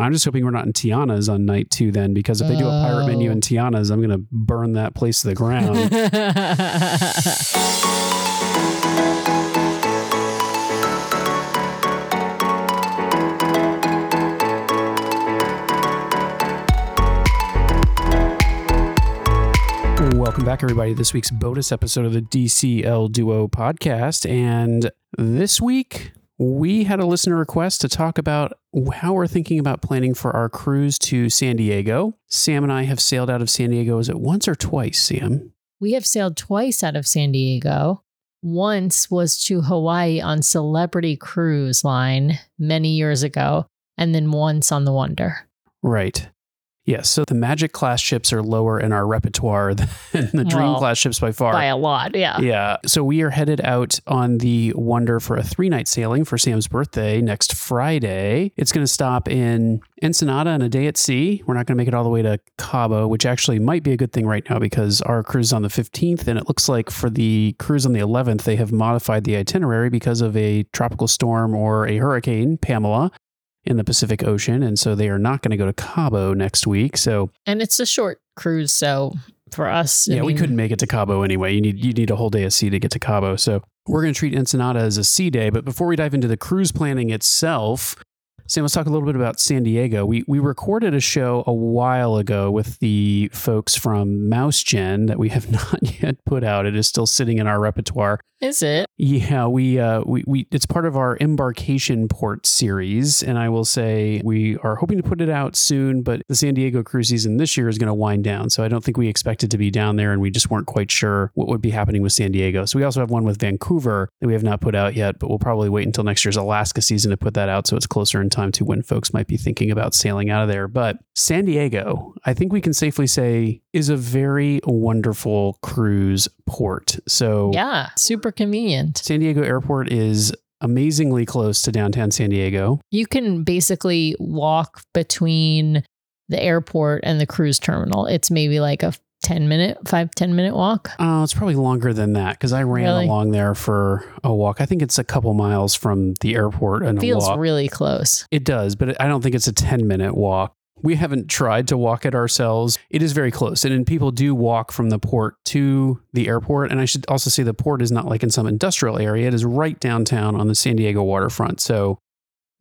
I'm just hoping we're not in Tiana's on night two then, because if they do a pirate menu Oh. in Tiana's, I'm going to burn that place to the ground. Welcome back, everybody, to this week's bonus episode of the DCL Duo podcast. And this week, we had a listener request to talk about how we're thinking about planning for our cruise to San Diego. Sam and I have sailed out of San Diego. Is it once or twice, Sam? we have sailed twice out of San Diego. Once was to Hawaii on Celebrity Cruise Line many years ago, and then once on the Wonder. Right. Yes. So the Magic class ships are lower in our repertoire than the Dream Well, class ships by far. By a lot, yeah. Yeah. So we are headed out on the Wonder for a three night sailing for Sam's birthday next Friday. It's going to stop in Ensenada and a day at sea. We're not going to make it all the way to Cabo, which actually might be a good thing right now because our cruise is on the 15th. And it looks like for the cruise on the 11th, they have modified the itinerary because of a tropical storm or a hurricane, Pamela. In the Pacific Ocean. And so they are not going to go to Cabo next week. So And it's a short cruise, so for us, I yeah, we couldn't make it to Cabo anyway. You need you need a whole day of sea to get to Cabo. So we're going to treat Ensenada as a sea day. But before we dive into the cruise planning itself, Sam, let's talk a little bit about San Diego. We we recorded a show a while ago with the folks from Mouse Gen that we have not yet put out. It is still sitting in our repertoire. Is it? Yeah, we uh we, we it's part of our embarkation port series, and I will say we are hoping to put it out soon, but the San Diego cruise season this year is going to wind down. So I don't think we expected to be down there and we just weren't quite sure what would be happening with San Diego. So we also have one with Vancouver that we have not put out yet, but we'll probably wait until next year's Alaska season to put that out so it's closer in time to when folks might be thinking about sailing out of there. But San Diego, I think we can safely say is a very wonderful cruise port. So Yeah, super convenient. San Diego Airport is amazingly close to downtown San Diego. You can basically walk between the airport and the cruise terminal. It's maybe like a 10 minute, five ten minute walk. Oh, it's probably longer than that because I ran Really? along there for a walk. I think it's a couple miles from the airport and a Feels really close. it does, but I don't think it's a 10 minute walk. We haven't tried to walk it ourselves. It is very close. And, and people do walk from the port to the airport. And I should also say the port is not like in some industrial area. It is right downtown on the San Diego waterfront. So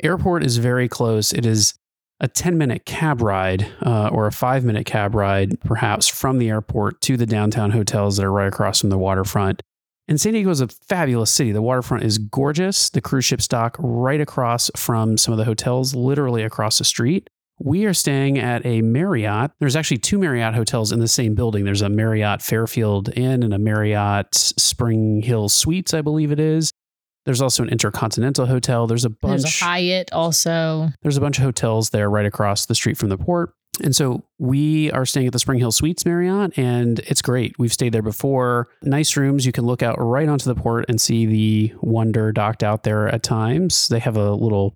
airport is very close. It is a 10 minute cab ride uh, or a five minute cab ride, perhaps, from the airport to the downtown hotels that are right across from the waterfront. And San Diego is a fabulous city. The waterfront is gorgeous. The cruise ship dock right across from some of the hotels, literally across the street. We are staying at a Marriott. There's actually two Marriott hotels in the same building. There's a Marriott Fairfield Inn and a Marriott Spring Hill Suites, I believe it is. There's also an Intercontinental Hotel. There's a bunch. There's a Hyatt also. There's a bunch of hotels there right across the street from the port. And so we are staying at the Spring Hill Suites Marriott, and it's great. We've stayed there before. Nice rooms. You can look out right onto the port and see the Wonder docked out there at times. They have a little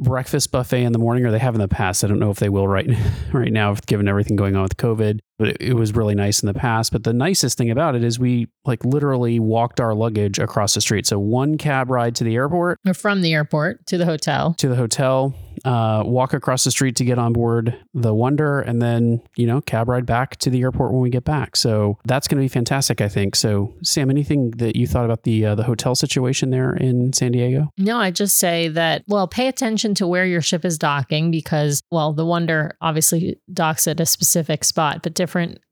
breakfast buffet in the morning, or they have in the past. I don't know if they will right, right now, given everything going on with COVID. But it, it was really nice in the past. But the nicest thing about it is we like literally walked our luggage across the street. So one cab ride to the airport, Or from the airport to the hotel. to the hotel, uh, walk across the street to get on board the Wonder, and then, you know, cab ride back to the airport when we get back. So that's going to be fantastic, I think. So, Sam, anything that you thought about the uh, the hotel situation there in San Diego? No, I just say that, well, pay attention to where your ship is docking because, well, the Wonder obviously docks at a specific spot, but different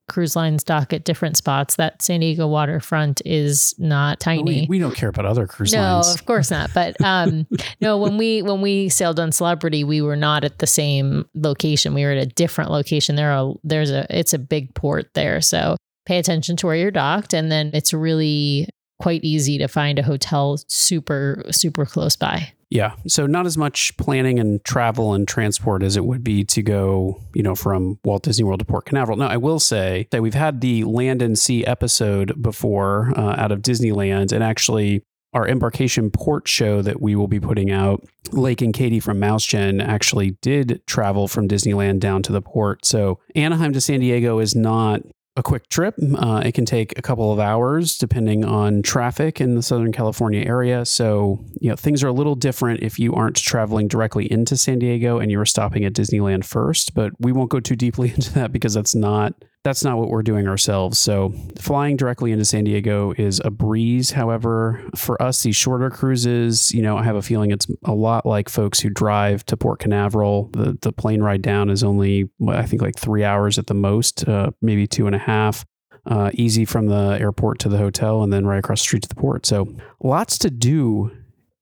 cruise lines dock at different spots. That San Diego waterfront is not tiny. We, we don't care about other cruise no, lines. No, of course not. But um, no, when we when we sailed on Celebrity, we were not at the same location. We were at a different location. There are there's a it's a big port there, so pay attention to where you're docked, and then it's really quite easy to find a hotel super super close by. Yeah. So not as much planning and travel and transport as it would be to go, you know, from Walt Disney World to Port Canaveral. Now, I will say that we've had the land and sea episode before uh, out of Disneyland, and actually our embarkation port show that we will be putting out, Lake and Katie from MouseGen actually did travel from Disneyland down to the port. So Anaheim to San Diego is not a quick trip. Uh, it can take a couple of hours depending on traffic in the Southern California area. So, you know, things are a little different if you aren't traveling directly into San Diego and you were stopping at Disneyland first. But we won't go too deeply into that because that's not that's not what we're doing ourselves. So, flying directly into San Diego is a breeze. However, for us, these shorter cruises, you know, I have a feeling it's a lot like folks who drive to Port Canaveral. The the plane ride down is only, I think, like three hours at the most, uh, maybe two and a half. Uh, easy from the airport to the hotel, and then right across the street to the port. So, lots to do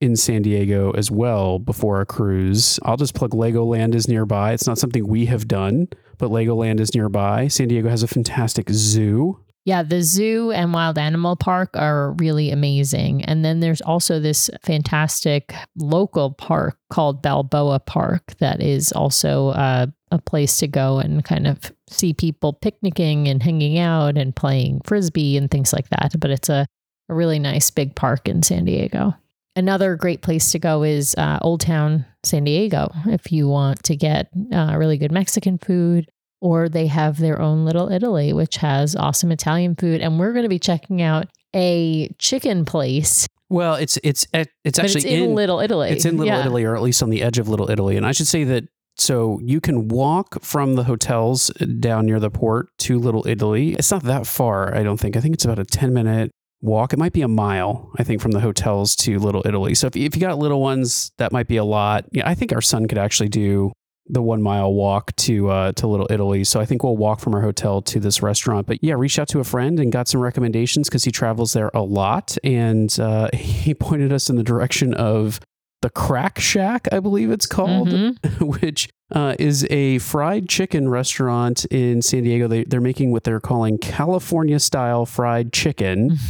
in San Diego as well before a cruise. I'll just plug Legoland is nearby. It's not something we have done, but Legoland is nearby. San Diego has a fantastic zoo. Yeah, the zoo and wild animal park are really amazing. And then there's also this fantastic local park called Balboa Park that is also uh, a place to go and kind of see people picnicking and hanging out and playing frisbee and things like that. But it's a, a really nice big park in San Diego. Another great place to go is uh, Old Town San Diego if you want to get uh, really good Mexican food. Or they have their own Little Italy, which has awesome Italian food. And we're going to be checking out a chicken place. Well, it's it's it's But actually it's in, Little Italy. It's in Little Yeah. Italy, or at least on the edge of Little Italy. And I should say that so you can walk from the hotels down near the port to Little Italy. It's not that far, I don't think. I think it's about a 10 minute walk. It might be a mile, I think, from the hotels to Little Italy. So if, if you got little ones, that might be a lot. Yeah, I think our son could actually do the one mile walk to uh, to Little Italy. So I think we'll walk from our hotel to this restaurant. But yeah, reached out to a friend and got some recommendations because he travels there a lot, and uh, he pointed us in the direction of the Crack Shack, I believe it's called, Mhm. which uh, is a fried chicken restaurant in San Diego. They, they're making what they're calling California style fried chicken.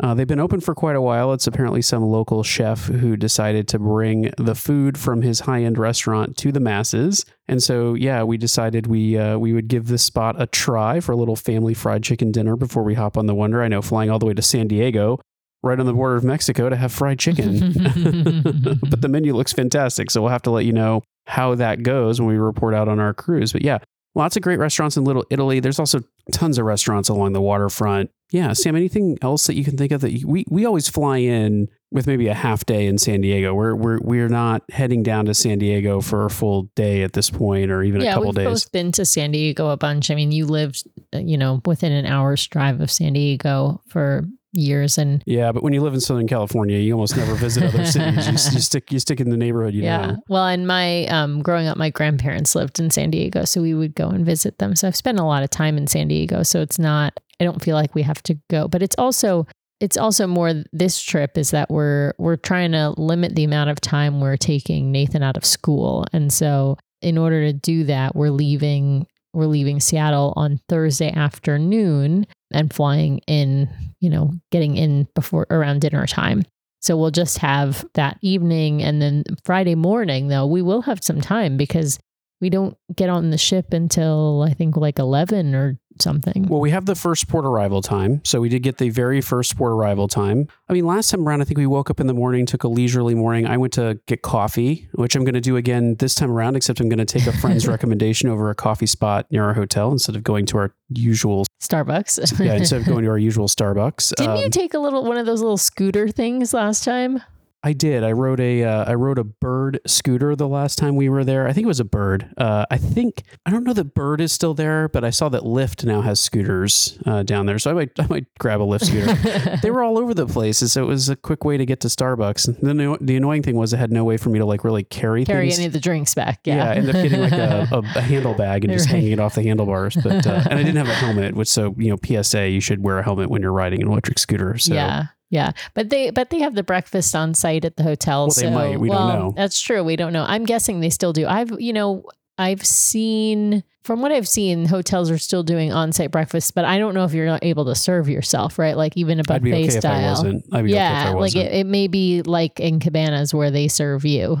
Uh, they've been open for quite a while. It's apparently some local chef who decided to bring the food from his high end restaurant to the masses. And so, yeah, we decided we uh, we would give this spot a try for a little family fried chicken dinner before we hop on the Wonder. I know flying all the way to San Diego, right on the border of Mexico, to have fried chicken. but the menu looks fantastic. So we'll have to let you know how that goes when we report out on our cruise. But yeah, lots of great restaurants in Little Italy. There's also tons of restaurants along the waterfront. Yeah, Sam, anything else that you can think of that you, we we always fly in with maybe a half day in San Diego. We're we're we're not heading down to San Diego for a full day at this point, or even a couple we've days. both been to San Diego a bunch. I mean, you lived, uh, you know, within an hour's drive of San Diego for years, and yeah, but when you live in Southern California, you almost never visit other cities. You, you stick you stick in the neighborhood. You yeah. know. Well, and my um, growing up, my grandparents lived in San Diego, so we would go and visit them. So I've spent a lot of time in San Diego. So it's not. I don't feel like we have to go, but it's also it's also more this trip is that we're we're trying to limit the amount of time we're taking Nathan out of school, and so in order to do that, we're leaving we're leaving Seattle on Thursday afternoon and flying in, you know, getting in before around dinner time. So we'll just have that evening and then Friday morning though, we will have some time because we don't get on the ship until I think like 11 or something. Well, we have the first port arrival time. So we did get the very first port arrival time. I mean, last time around, I think we woke up in the morning, took a leisurely morning. I went to get coffee, which I'm going to do again this time around, except I'm going to take a friend's recommendation over a coffee spot near our hotel instead of going to our usual, Starbucks. yeah, instead of going to our usual Starbucks. Didn't you Um, take a little one of those little scooter things last time? I did. I rode a uh, I rode a bird scooter the last time we were there. I think it was a bird. Uh, I think I don't know that bird is still there, but I saw that Lyft now has scooters uh, down there, so I might I might grab a Lyft scooter. they were all over the place, and so it was a quick way to get to Starbucks. And the the annoying thing was it had no way for me to like really carry, Carry things. any of the drinks back. yeah, Yeah. I ended up getting like a, a, a handle bag and just Right. hanging it off the handlebars. But uh, and I didn't have a helmet, which so you know PSA you should wear a helmet when you're riding an electric scooter. So Yeah. Yeah. But they but they have the breakfast on site at the hotel. Well, they so might. We don't well, know. That's true. We don't know. I'm guessing they still do. I've you know, I've seen from what I've seen, hotels are still doing on site breakfast, but I don't know if you're not able to serve yourself, right? Like even a buffet okay style. wasn't. I'd be yeah, okay like it, it may be like in cabanas where they serve you.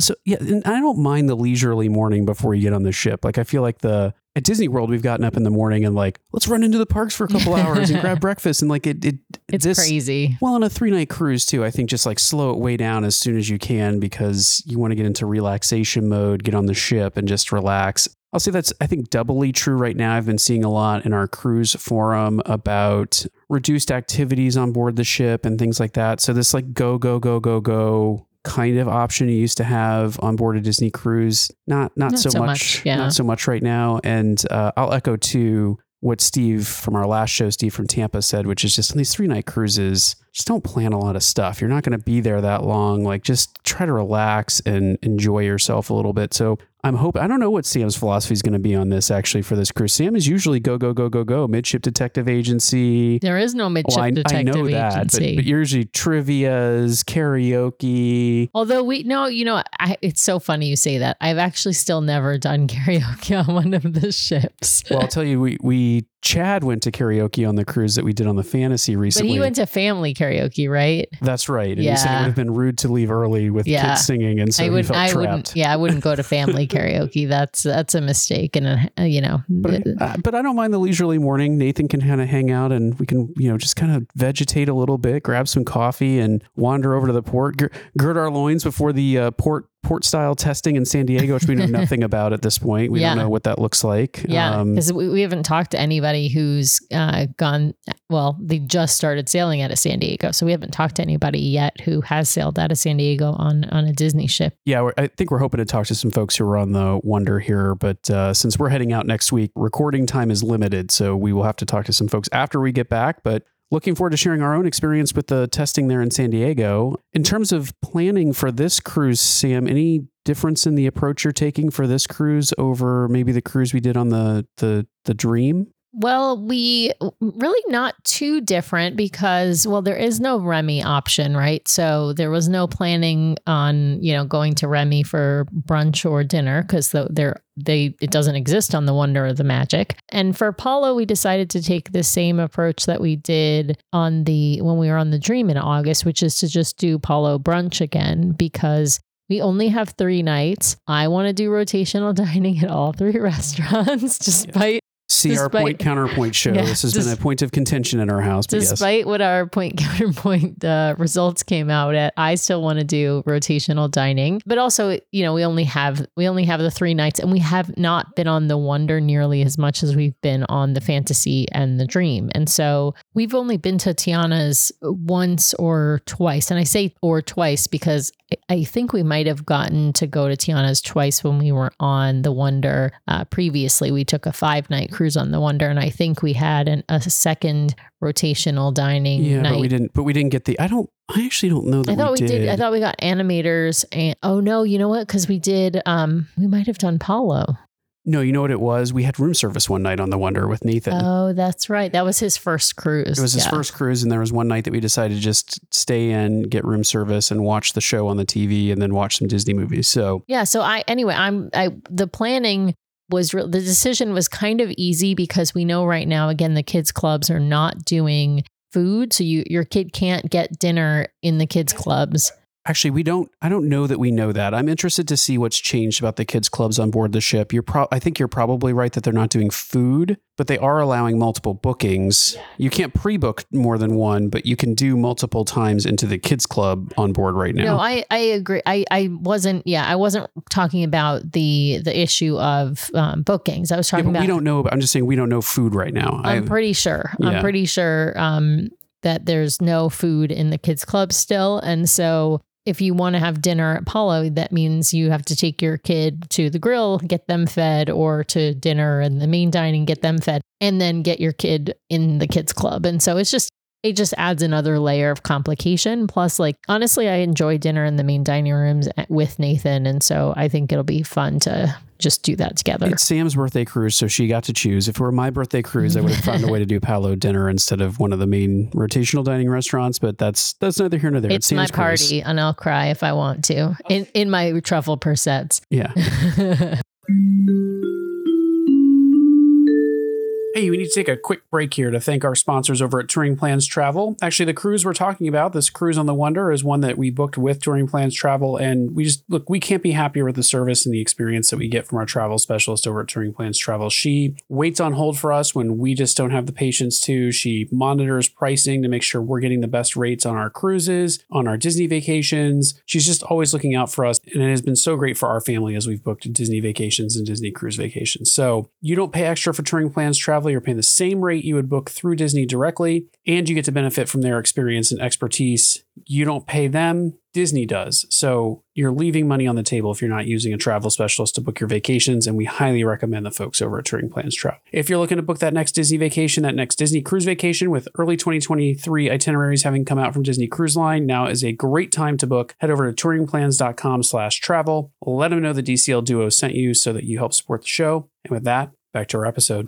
So yeah, and I don't mind the leisurely morning before you get on the ship. Like I feel like the at Disney World, we've gotten up in the morning and like, let's run into the parks for a couple hours and grab breakfast. And like, it, it It's this, crazy. Well, on a three night cruise too, I think just like slow it way down as soon as you can because you want to get into relaxation mode, get on the ship and just relax. I'll say that's, I think, doubly true right now. I've been seeing a lot in our cruise forum about reduced activities on board the ship and things like that. So, this like go, go, go, go, go kind of option you used to have on board a Disney cruise, not not, Not so, so much, much, yeah. not so much right now. And uh, I'll echo too what Steve from our last show, Steve from Tampa said, which is just on these three night cruises, just don't plan a lot of stuff. You're not going to be there that long. Like just try to relax and enjoy yourself a little bit. So I'm hoping, I don't know what Sam's philosophy is going to be on this actually for this cruise. Sam is usually go, go, go, go, go, midship detective agency. There is no midship Well, I, I detective know that, agency. but usually trivia's, karaoke. Although we no, you know, I, it's so funny you say that. I've actually still never done karaoke on one of the ships. Well, I'll tell you, we, we, Chad went to karaoke on the cruise that we did on the fantasy recently. but he went to family karaoke, right? That's right. And he said it would have been rude to leave early with Yeah. kids singing. And so I he felt I trapped. wouldn't. Yeah, I wouldn't go to family karaoke. That's that's a mistake, and a, you know, But, uh, but I don't mind the leisurely morning. Nathan can kind of hang out and we can, you know, just kind of vegetate a little bit, grab some coffee and wander over to the port, gird our loins before the uh, port port style testing in San Diego, which we know nothing about at this point. We Yeah. don't know what that looks like. Yeah, Um, because we, we haven't talked to anybody who's uh, gone. Well, they just started sailing out of San Diego, so we haven't talked to anybody yet who has sailed out of San Diego on on a Disney ship. yeah, we're, I think we're hoping to talk to some folks who are on the Wonder here, but uh, since we're heading out next week, recording time is limited, so we will have to talk to some folks after we get back. But looking forward to sharing our own experience with the testing there in San Diego. In terms of planning for this cruise, Sam, any difference in the approach you're taking for this cruise over maybe the cruise we did on the the the Dream? Well, we really not too different because well, there is no Remy option, right? So there was no planning on you know going to Remy for brunch or dinner because the, there they it doesn't exist on the Wonder of the Magic. And for Palo, we decided to take the same approach that we did on the when we were on the Dream in August, which is to just do Palo brunch again because we only have three nights. I want to do rotational dining at all three restaurants, despite See our point counterpoint show. Yeah, this has been a point of contention in our house. But yes. Despite what our point counterpoint uh, results came out at, I still want to do rotational dining. But also, you know, we only have we only have the three nights, and we have not been on the Wonder nearly as much as we've been on the Fantasy and the Dream. And so we've only been to Tiana's once or twice, and I say or twice because I- I think we might have gotten to go to Tiana's twice when we were on the Wonder uh, previously. We took a five night cruise on the Wonder, and I think we had an, a second rotational dining Yeah, night. but we didn't. But we didn't get the. I don't. I actually don't know that I thought we, did. did. I thought we got animators, and oh no, you know what? Because we did. Um, we might have done Palo. no, you know what it was? We had room service one night on the Wonder with Nathan. Oh, that's right. That was his first cruise. it was his Yeah. first cruise, and there was one night that we decided to just stay in, get room service, and watch the show on the TV, and then watch some Disney movies. So Yeah. So I anyway, I'm I the planning was real the decision was kind of easy because we know right now again the kids clubs are not doing food, so you your kid can't get dinner in the kids clubs. Actually, we don't. I don't know that we know that. I'm interested to see what's changed about the kids clubs on board the ship. You're pro- I think you're probably right that they're not doing food, but they are allowing multiple bookings. You can't pre-book more than one, but you can do multiple times into the kids club on board right now. No, I I agree. I I wasn't. Yeah, I wasn't talking about the the issue of um, bookings. I was Yeah, talking but about. we don't know. I'm just saying we don't know food right now. I'm I- pretty sure. Yeah. I'm pretty sure um, that there's no food in the kids club still, and so if you want to have dinner at Palo, that means you have to take your kid to the grill, get them fed, or to dinner and the main dining, get them fed, and then get your kid in the kids club. And so it's just it just adds another layer of complication. Plus, like honestly, I enjoy dinner in the main dining rooms eh, with Nathan, and so I think it'll be fun to just do that together. It's Sam's birthday cruise, so she got to choose. If it were my birthday cruise, I would have found a way to do Palo dinner instead of one of the main rotational dining restaurants. But that's that's neither here nor there. It's my Sam's cruise. party, and I'll cry if I want to in in my truffle persets. Yeah. Hey, we need to take a quick break here to thank our sponsors over at Touring Plans Travel. Actually, the cruise we're talking about, this cruise on the Wonder, is one that we booked with Touring Plans Travel. And we just look, we can't be happier with the service and the experience that we get from our travel specialist over at Touring Plans Travel. She waits on hold for us when we just don't have the patience to. She monitors pricing to make sure we're getting the best rates on our cruises, on our Disney vacations. She's just always looking out for us. And it has been so great for our family as we've booked Disney vacations and Disney cruise vacations. So you don't pay extra for Touring Plans Travel. You're paying the same rate you would book through Disney directly, and you get to benefit from their experience and expertise. You don't pay them, Disney does. So you're leaving money on the table if you're not using a travel specialist to book your vacations. And we highly recommend the folks over at Touring Plans Travel. If you're looking to book that next Disney vacation, that next Disney cruise vacation with early 2023 itineraries having come out from Disney Cruise Line, now is a great time to book. Head over to touringplans.com slash travel. Let them know the DCL Duo sent you so that you help support the show. And with that, back to our episode.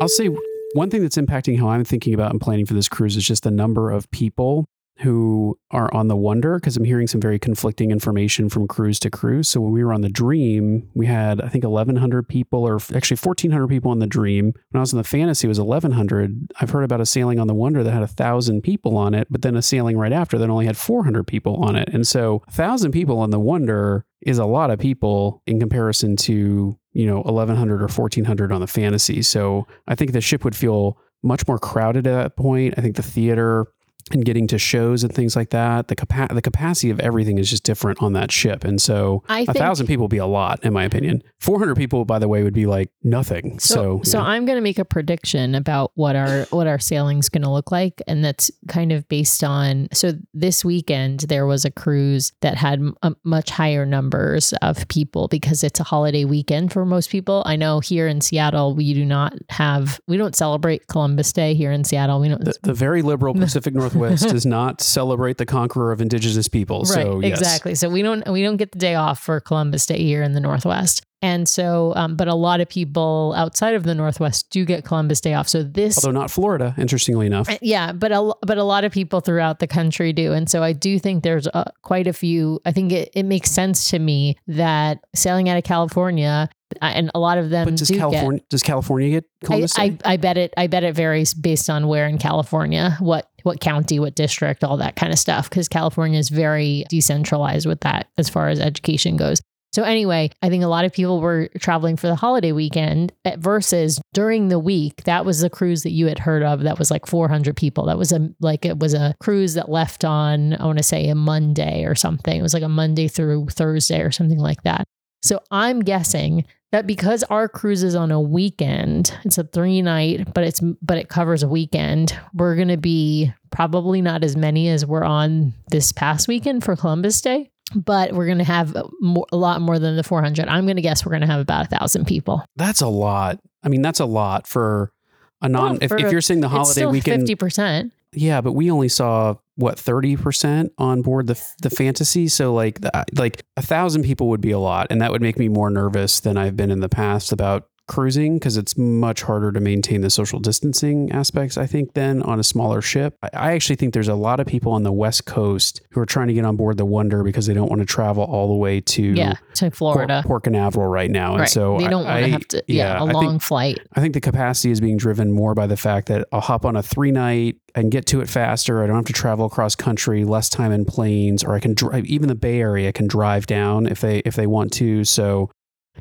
I'll say one thing that's impacting how I'm thinking about and planning for this cruise is just the number of people who are on the Wonder because I'm hearing some very conflicting information from cruise to cruise. So when we were on the Dream, we had I think 1,100 people, or actually 1,400 people on the Dream. When I was in the Fantasy, it was 1,100. I've heard about a sailing on the Wonder that had a thousand people on it, but then a sailing right after that only had 400 people on it. And so thousand people on the Wonder is a lot of people in comparison to you know 1100 or 1400 on the fantasy so i think the ship would feel much more crowded at that point i think the theater and getting to shows and things like that the capa- the capacity of everything is just different on that ship and so I a thousand people would be a lot in my opinion 400 people by the way would be like nothing so So, so yeah. I'm going to make a prediction about what our what our sailing's going to look like, and that's kind of based on. So this weekend there was a cruise that had m- a much higher numbers of people because it's a holiday weekend for most people. I know here in Seattle we do not have we don't celebrate Columbus Day here in Seattle. We don't. the, the very liberal Pacific Northwest does not celebrate the conqueror of indigenous people. so yes. exactly. So we don't we don't get the day off for Columbus Day here in the Northwest. And so, um, but a lot of people outside of the Northwest do get Columbus Day off. So this Although not Florida, interestingly enough. Uh, Yeah, but a, but a lot of people throughout the country do. And so I do think there's uh quite a few. I think it, it makes sense to me that sailing out of California, and a lot of them But does do California does California get get. Columbus I? I, I bet it. I bet it varies based on where in California, what what county, what district, all that kind of stuff. Because California is very decentralized with that as far as education goes. So anyway, I think a lot of people were traveling for the holiday weekend eh, versus during the week. That was the cruise that you had heard of. That was like 400 people. That was a like it was a cruise that left on I want to say a Monday or something. It was like a Monday through Thursday or something like that. So I'm guessing that because our cruise is on a weekend, it's a three night, but it's but it covers a weekend. We're gonna be probably not as many as we're on this past weekend for Columbus Day but we're going to have more, a lot more than the 400. I'm going to guess we're going to have about a thousand people. That's a lot. I mean, that's a lot for a non. Oh, well, if, for- if you're saying the holiday weekend, 50%. Yeah, but we only saw what thirty percent on board the the fantasy. So like like a thousand people would be a lot, and that would make me more nervous than I've been in the past about cruising because it's much harder to maintain the social distancing aspects. I think than on a smaller ship. I, actually think there's a lot of people on the west coast who are trying to get on board the Wonder because they don't want to travel all the way to Yeah, to Florida. Port, Port Canaveral right now, and right. so they don't want to have to, yeah, a I long think flight. I think the capacity is being driven more by the fact that I'll hop on a three night and get to it faster. I don't have to travel across country, less time in planes, or I can drive. Even the Bay Area can drive down if they if they want to. So,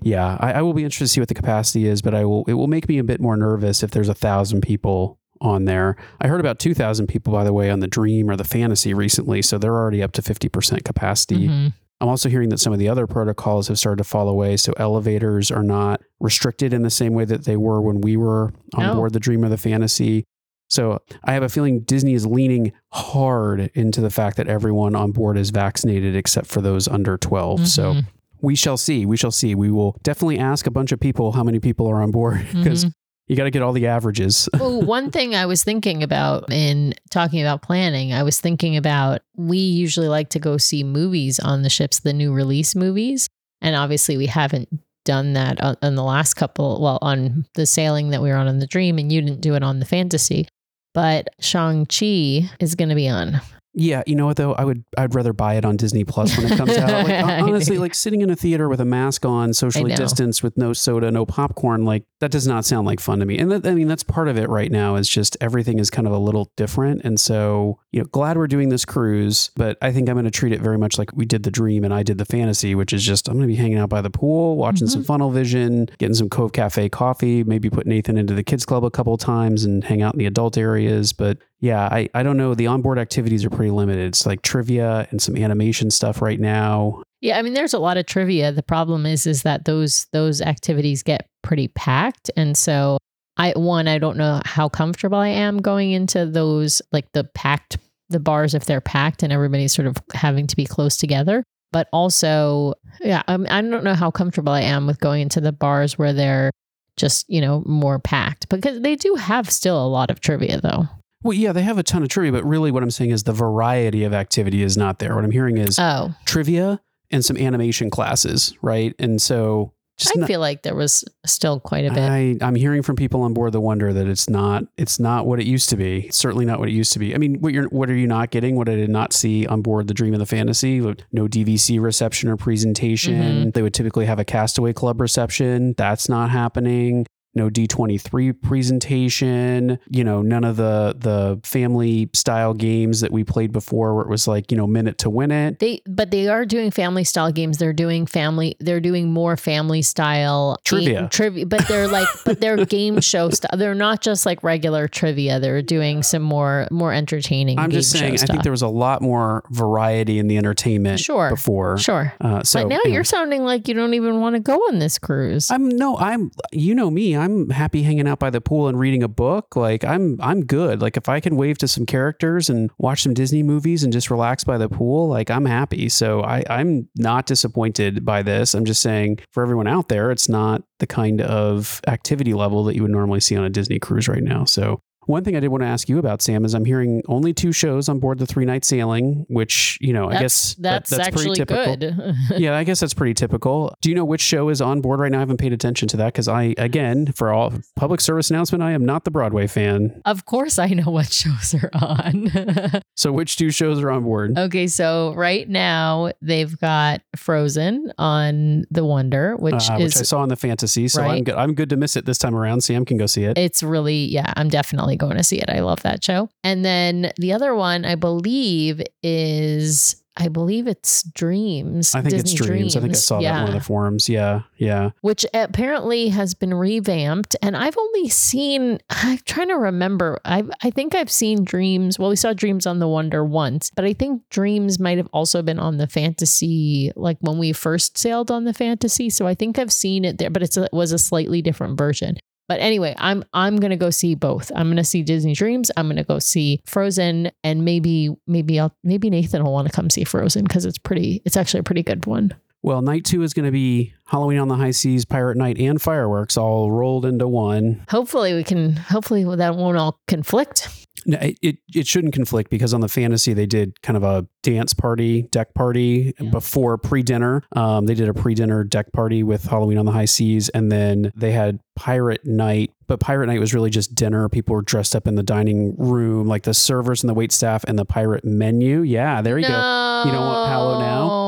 yeah, I, I will be interested to see what the capacity is, but I will. It will make me a bit more nervous if there's a thousand people on there. I heard about two thousand people, by the way, on the Dream or the Fantasy recently, so they're already up to fifty percent capacity. Mhm. I'm also hearing that some of the other protocols have started to fall away. So elevators are not restricted in the same way that they were when we were on Oh. board the Dream or the Fantasy. So I have a feeling Disney is leaning hard into the fact that everyone on board is vaccinated except for those under 12. So Mhm. We shall see. We shall see. We will definitely ask a bunch of people how many people are on board because Mhm. you got to get all the averages. well, one thing I was thinking about in talking about planning, I was thinking about we usually like to go see movies on the ships, the new release movies. And obviously, we haven't done that on, on the last couple, well, on the sailing that we were on in the Dream, and you didn't do it on the Fantasy. But Shang-Chi is going to be on Yeah, you know what though? I would I'd rather buy it on Disney Plus when it comes out. Like, honestly, like sitting in a theater with a mask on, socially distanced, with no soda, no popcorn, like that does not sound like fun to me. And that, I mean, that's part of it right now. Is just everything is kind of a little different. And so, you know, glad we're doing this cruise, but I think I'm going to treat it very much like we did the Dream and I did the Fantasy, which is just I'm going to be hanging out by the pool, watching some mm-hmm. Funnel Vision, getting some Cove Cafe coffee, maybe put Nathan into the kids club a couple times and hang out in the adult areas. But yeah, I, I don't know. The onboard activities are pretty limited. It's like trivia and some animation stuff right now. Yeah, I mean there's a lot of trivia. The problem is is that those those activities get pretty packed and so I one I don't know how comfortable I am going into those like the packed the bars if they're packed and everybody's sort of having to be close together. But also, yeah, I, I don't know how comfortable I am with going into the bars where they're just, you know, more packed because they do have still a lot of trivia though. Well, yeah, they have a ton of trivia, but really what I'm saying is the variety of activity is not there. What I'm hearing is Oh, trivia and some animation classes, right? And so just I not- feel like there was still quite a bit. I, I'm hearing from people on board the Wonder that it's not it's not what it used to be. It's certainly not what it used to be. I mean, what you're what are you not getting? What I did not see on board the Dream of the Fantasy? No DVC reception or presentation. Mm-hmm. They would typically have a Castaway Club reception. That's not happening. No D23 presentation. You know, none of the the family style games that we played before, where it was like you know minute to win it. They but they are doing family style games. They're doing family. They're doing more family style Trivia. game- trivia. But they're like but they're game show stuff. They're not just like regular trivia. They're doing some more more entertaining. I'm just saying, I stuff. think there was a lot more variety in the entertainment Sure. before. sure. Uh, so but now you're sounding like you don't even want to go on this cruise. I'm no, I'm you know me, I'm happy hanging out by the pool and reading a book. Like I'm I'm good. Like if I can wave to some characters and watch some Disney movies and just relax by the pool, like I'm happy. So I I'm not disappointed by this. I'm just saying for everyone out there, it's not the kind of activity level that you would normally see on a Disney cruise right now. So one thing I did want to ask you about, Sam, is I'm hearing only two shows on board the three night sailing, which, you know, I guess that- that's, actually typical good. yeah, I guess that's pretty typical. Do you know which show is on board right now? I haven't paid attention to that because I, again, for all public service announcement, I am not the Broadway fan. of course, I know what shows are on. So which two shows are on board? Okay, so right now they've got Frozen on the Wonder, which Uh, which I saw on the fantasy, so I'm good. I'm good to miss it this time around. Sam can go see it. it's really yeah, I'm definitely going to see it. I love that show. And then the other one I believe is I believe it's Dreams. I think it's Disney dreams. I think I saw yeah. that one of the forums. Yeah, yeah. which apparently has been revamped. And I've only seen, I'm trying to remember. I I think I've seen Dreams. Well, we saw Dreams on the Wonder once, but I think Dreams might have also been on the Fantasy, like when we first sailed on the Fantasy. So I think I've seen it there, but it was a slightly different version. But anyway, I'm I'm gonna go see both. I'm gonna see Disney Dreams. I'm gonna go see Frozen, and maybe maybe I'll maybe Nathan will want to come see Frozen because it's pretty. It's actually a pretty good one. Well, night two is going to be Halloween on the High Seas, Pirate Night, and fireworks all rolled into one. Hopefully we can. Hopefully that won't all conflict. No, it, it, shouldn't conflict because on the fantasy they did kind of a dance party, deck party Yeah. before pre dinner. Um, they did a pre dinner deck party with Halloween on the High Seas, and then they had Pirate Night. But Pirate Night was really just dinner. People were dressed up in the dining room, like the servers and the wait staff, and the pirate menu. Yeah, there you go. You don't want Palo now?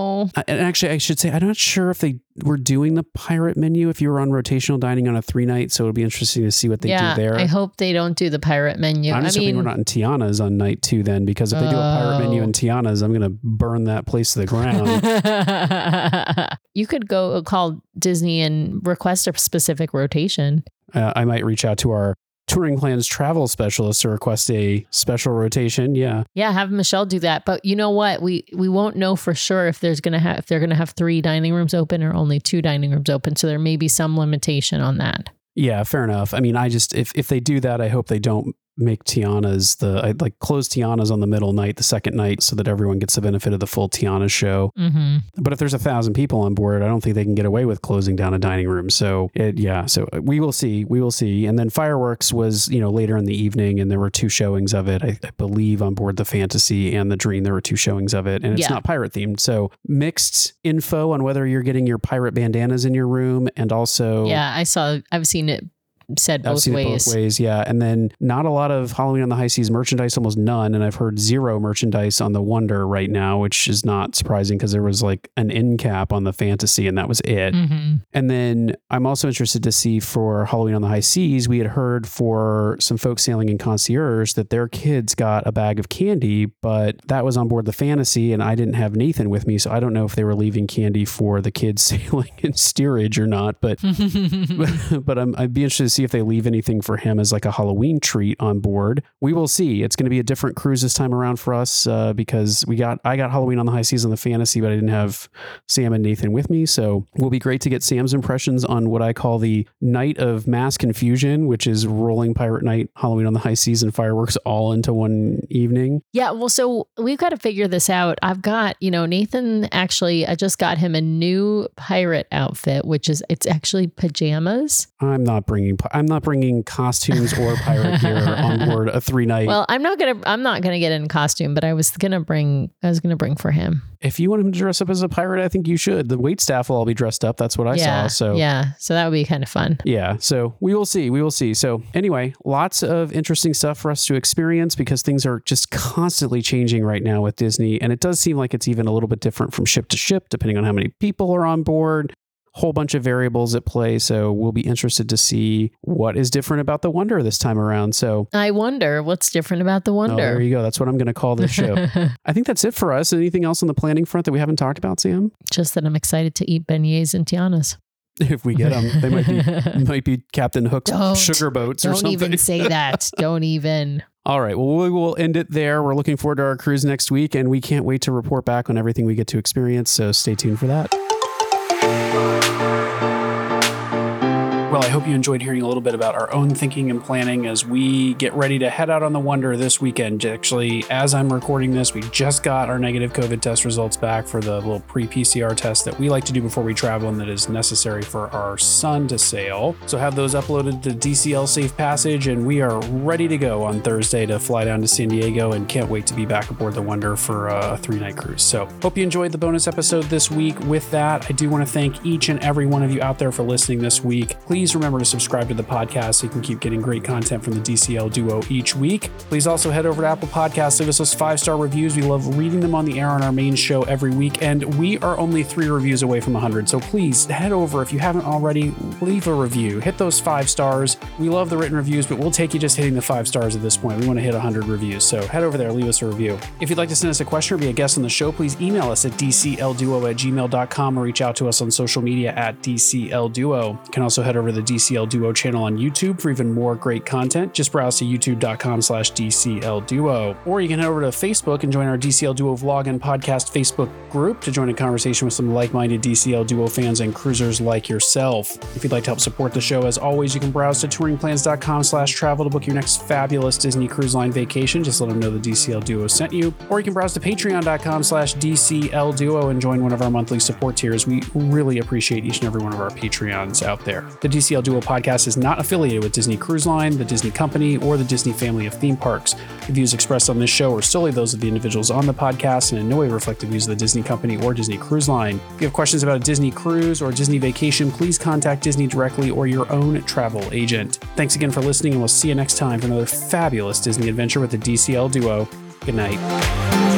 And actually, I should say, I'm not sure if they were doing the pirate menu if you were on rotational dining on a three night. So it'll be interesting to see what they yeah, do there. I hope they don't do the pirate menu. I'm I just hoping mean, we're not in Tiana's on night two then, because if they do a pirate menu Oh. in Tiana's, I'm going to burn that place to the ground. you could go call Disney and request a specific rotation. uh, I might reach out to our touring plans travel specialist to request a special rotation. Yeah. Yeah, have Michelle do that. But you know what? We we won't know for sure if there's gonna have if they're gonna have three dining rooms open or only two dining rooms open. So there may be some limitation on that. Yeah, fair enough. I mean, I just if if they do that, I hope they don't make Tiana's the I like close Tiana's on the middle night, the second night, so that everyone gets the benefit of the full Tiana show. Mm-hmm. But if there's a thousand people on board, I don't think they can get away with closing down a dining room. So it, yeah, so we will see, we will see. And then fireworks was you know later in the evening, and there were two showings of it. I, I believe on board the Fantasy and the Dream, there were two showings of it, and it's Yeah. not pirate themed. So mixed info on whether you're getting your pirate bandanas in your room, and also Yeah, I saw. I've seen it said I've both seen ways. it both ways, yeah. And then not a lot of Halloween on the High Seas merchandise, almost none. And I've heard zero merchandise on the Wonder right now, which is not surprising because there was like an end cap on the Fantasy, and that was it. hmm And then I'm also interested to see for Halloween on the High Seas, we had heard for some folks sailing in concierge that their kids got a bag of candy, but that was on board the Fantasy, and I didn't have Nathan with me, so I don't know if they were leaving candy for the kids sailing in steerage or not. But but I'm, I'd be interested to see if they leave anything for him as like a Halloween treat on board. We will see. It's going to be a different cruise this time around for us uh, because we got I got Halloween on the High Seas on the Fantasy, but I didn't have Sam and Nathan with me. So will be great to get Sam's impressions on what I call the night of mass confusion, which is rolling pirate night, Halloween on the High Seas, and fireworks all into one evening. Yeah, well, so we've got to figure this out. I've got, you know, Nathan actually, I just got him a new pirate outfit, which is it's actually pajamas. I'm not bringing I'm not bringing costumes or pirate gear on board a three night. Well, I'm not gonna, I'm not gonna get in costume, but I was gonna bring, I was gonna bring for him. if you want him to dress up as a pirate, I think you should. The wait staff will all be dressed up. That's what I yeah, saw. So yeah, so that would be kind of fun. Yeah, so we will see. We will see. So, anyway, lots of interesting stuff for us to experience because things are just constantly changing right now with Disney. And it does seem like it's even a little bit different from ship to ship, depending on how many people are on board. Whole bunch of variables at play. So, we'll be interested to see what is different about the Wonder this time around. So, I wonder what's different about the oh, there you go. That's what I'm going to call this show. I think that's it for us. Anything else on the planning front that we haven't talked about, Sam? just that I'm excited to eat beignets and Tiana's. If we get them, they might be might be Captain Hook's Don't. sugar boats or something. Don't even say that. Don't even. All right. Well, we will end it there. We're looking forward to our cruise next week, and we can't wait to report back on everything we get to experience. So stay tuned for that. I hope you enjoyed hearing a little bit about our own thinking and planning as we get ready to head out on the Wonder this weekend. Actually, as I'm recording this, we just got our negative COVID test results back for the little pre PCR test that we like to do before we travel and that is necessary for our son to sail. So, have those uploaded to DCL Safe Passage, and we are ready to go on Thursday to fly down to San Diego and can't wait to be back aboard the Wonder for a three night cruise. So, hope you enjoyed the bonus episode this week. With that, I do want to thank each and every one of you out there for listening this week. Please remember to subscribe to the podcast so you can keep getting great content from the DCL duo each week. Please also head over to Apple Podcasts, leave us those five star reviews. We love reading them on the air on our main show every week, and we are only three reviews away from 100. So please head over if you haven't already, leave a review, hit those five stars. We love the written reviews, but we'll take you just hitting the five stars at this point. We want to hit 100 reviews. So head over there, leave us a review. If you'd like to send us a question or be a guest on the show, please email us at dclduo at gmail.com or reach out to us on social media at dclduo. You can also head over to the DCL Duo channel on YouTube for even more great content. Just browse to youtube.com slash DCL Duo. Or you can head over to Facebook and join our DCL Duo vlog and podcast Facebook group to join a conversation with some like-minded DCL Duo fans and cruisers like yourself. If you'd like to help support the show, as always, you can browse to touringplans.com slash travel to book your next fabulous Disney Cruise Line vacation. Just let them know the DCL Duo sent you. Or you can browse to patreon.com slash DCL Duo and join one of our monthly support tiers. We really appreciate each and every one of our Patreons out there. The DCL Duo podcast is not affiliated with Disney Cruise Line, the Disney Company, or the Disney family of theme parks. The views expressed on this show are solely those of the individuals on the podcast and in no way reflect the views of the Disney Company or Disney Cruise Line. If you have questions about a Disney cruise or a Disney vacation, please contact Disney directly or your own travel agent. Thanks again for listening, and we'll see you next time for another fabulous Disney adventure with the DCL Duo. Good night.